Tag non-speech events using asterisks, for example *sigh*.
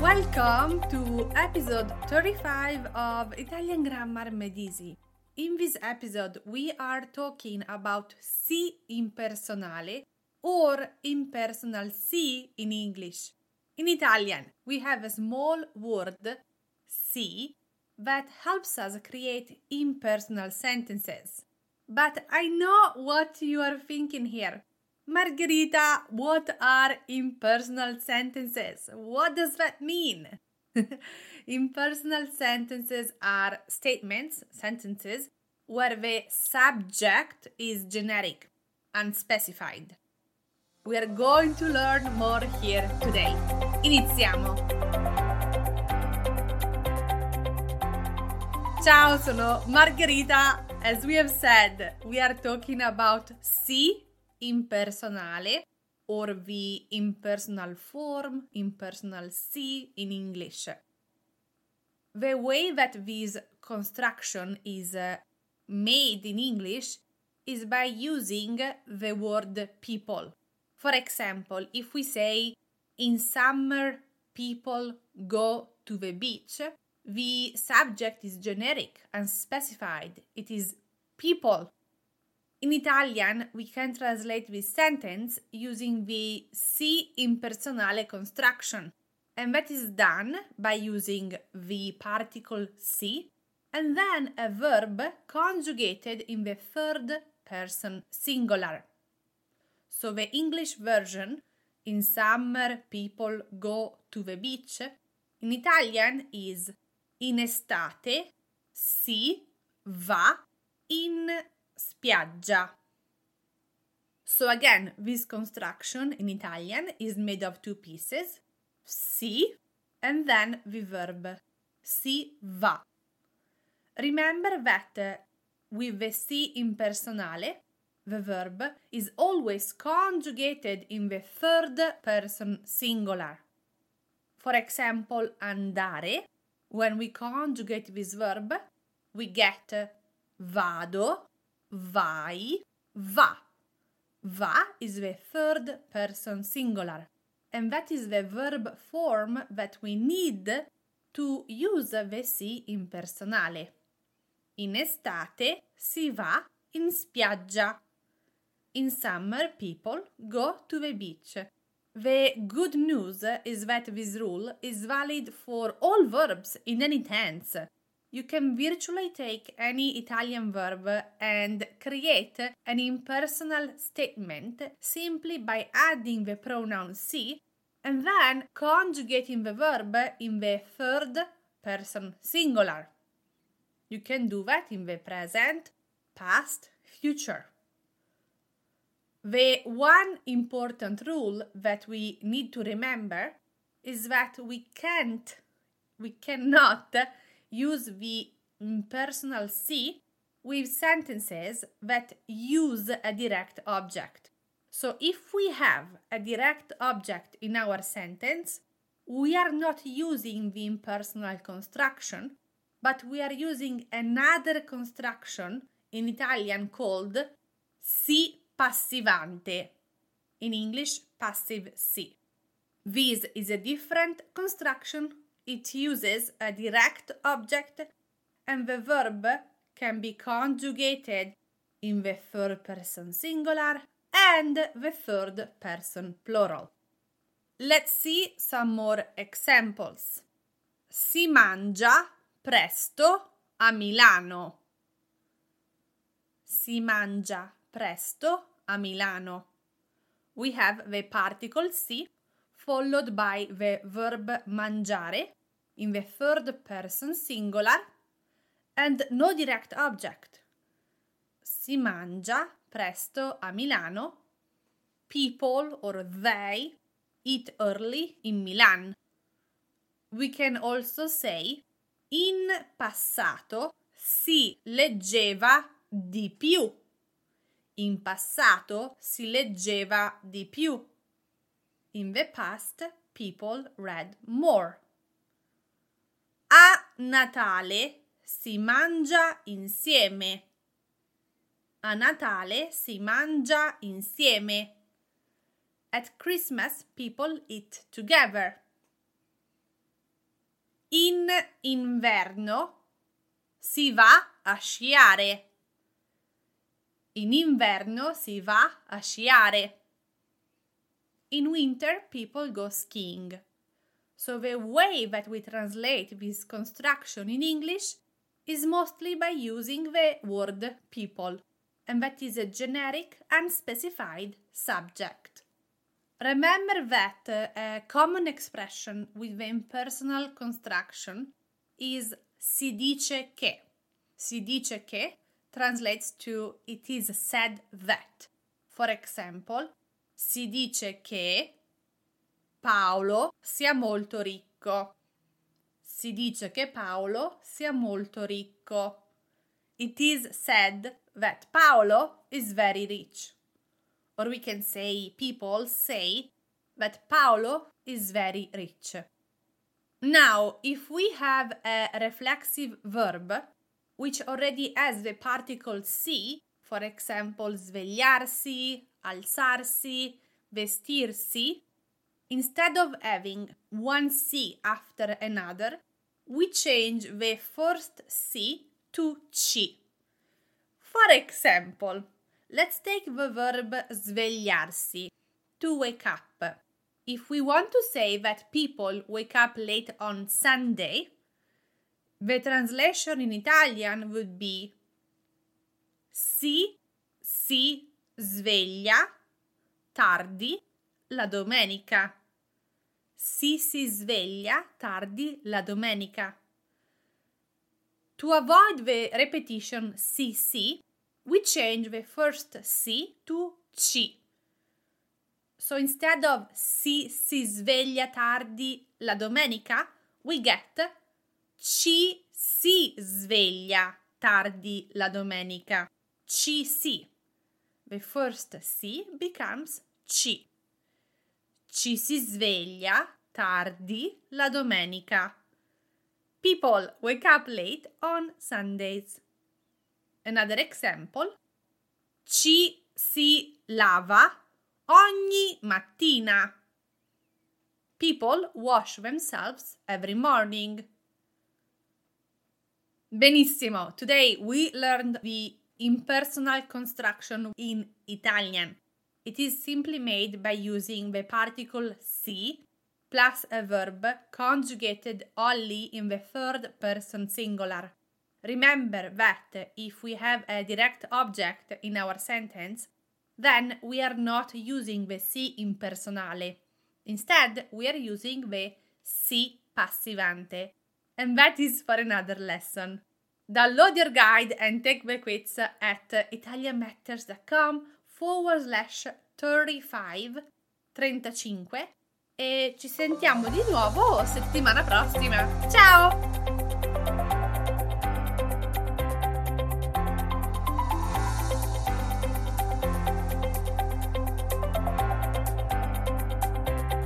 Welcome to episode 35 of Italian Grammar Made Easy. In this episode, we are talking about si impersonale or impersonal si in English. In Italian, we have a small word, si, that helps us create impersonal sentences. But I know what you are thinking here. Margherita, what are impersonal sentences? What does that mean? *laughs* impersonal sentences are statements, sentences, where the subject is generic, unspecified. We are going to learn more here today. Iniziamo! Ciao, sono Margherita. As we have said, we are talking about si impersonale or the impersonal form, impersonal si in English. The way that this construction is uh, made in English is by using the word people. For example, if we say in summer people go to the beach, the subject is generic, and unspecified. It is people in Italian, we can translate this sentence using the si impersonale construction, and that is done by using the particle si and then a verb conjugated in the third person singular. So the English version, in summer people go to the beach, in Italian is in estate si va in spiaggia. So again, this construction in Italian is made of two pieces, si and then the verb si va. Remember that with the si impersonale, the verb is always conjugated in the third person singular. For example, andare, when we conjugate this verb, we get vado vai, va. Va is the third person singular, and that is the verb form that we need to use the si impersonale. In estate si va in spiaggia. In summer, people go to the beach. The good news is that this rule is valid for all verbs in any tense you can virtually take any Italian verb and create an impersonal statement simply by adding the pronoun si and then conjugating the verb in the third person singular. You can do that in the present, past, future. The one important rule that we need to remember is that we can't, we cannot use the impersonal si with sentences that use a direct object. So if we have a direct object in our sentence, we are not using the impersonal construction, but we are using another construction in Italian called si passivante. In English, passive si. This is a different construction it uses a direct object and the verb can be conjugated in the third person singular and the third person plural. Let's see some more examples. Si mangia presto a Milano. Si mangia presto a Milano. We have the particle si followed by the verb mangiare in the third person singular and no direct object. Si mangia presto a Milano. People or they eat early in Milan. We can also say in passato si leggeva di più. In passato si leggeva di più. In the past, people read more. A Natale si mangia insieme. A Natale si mangia insieme. At Christmas, people eat together. In inverno si va a sciare. In inverno si va a sciare. In winter, people go skiing. So, the way that we translate this construction in English is mostly by using the word people, and that is a generic, unspecified subject. Remember that uh, a common expression with the impersonal construction is si dice che. Si dice che translates to it is said that. For example, si dice che Paolo sia molto ricco. Si dice che Paolo sia molto ricco. It is said that Paolo is very rich. Or we can say people say that Paolo is very rich. Now, if we have a reflexive verb which already has the particle si, for example, svegliarsi, alzarsi, vestirsi, instead of having one si after another, we change the first si to ci. For example, let's take the verb svegliarsi, to wake up. If we want to say that people wake up late on Sunday, the translation in Italian would be si si sveglia tardi la domenica. Si si sveglia tardi la domenica. To avoid the repetition si si, we change the first si to ci. So instead of si si sveglia tardi la domenica, we get ci si sveglia tardi la domenica. Ci si. The first si becomes ci. Ci si sveglia tardi la domenica. People wake up late on Sundays. Another example. Ci si lava ogni mattina. People wash themselves every morning. Benissimo. Today we learned the impersonal construction in Italian. It is simply made by using the particle si plus a verb conjugated only in the third person singular. Remember that if we have a direct object in our sentence, then we are not using the si impersonale. Instead, we are using the si passivante. And that is for another lesson. Download your guide and take the quiz at italianmatters.com forward slash 35 35 e ci sentiamo di nuovo settimana prossima. Ciao!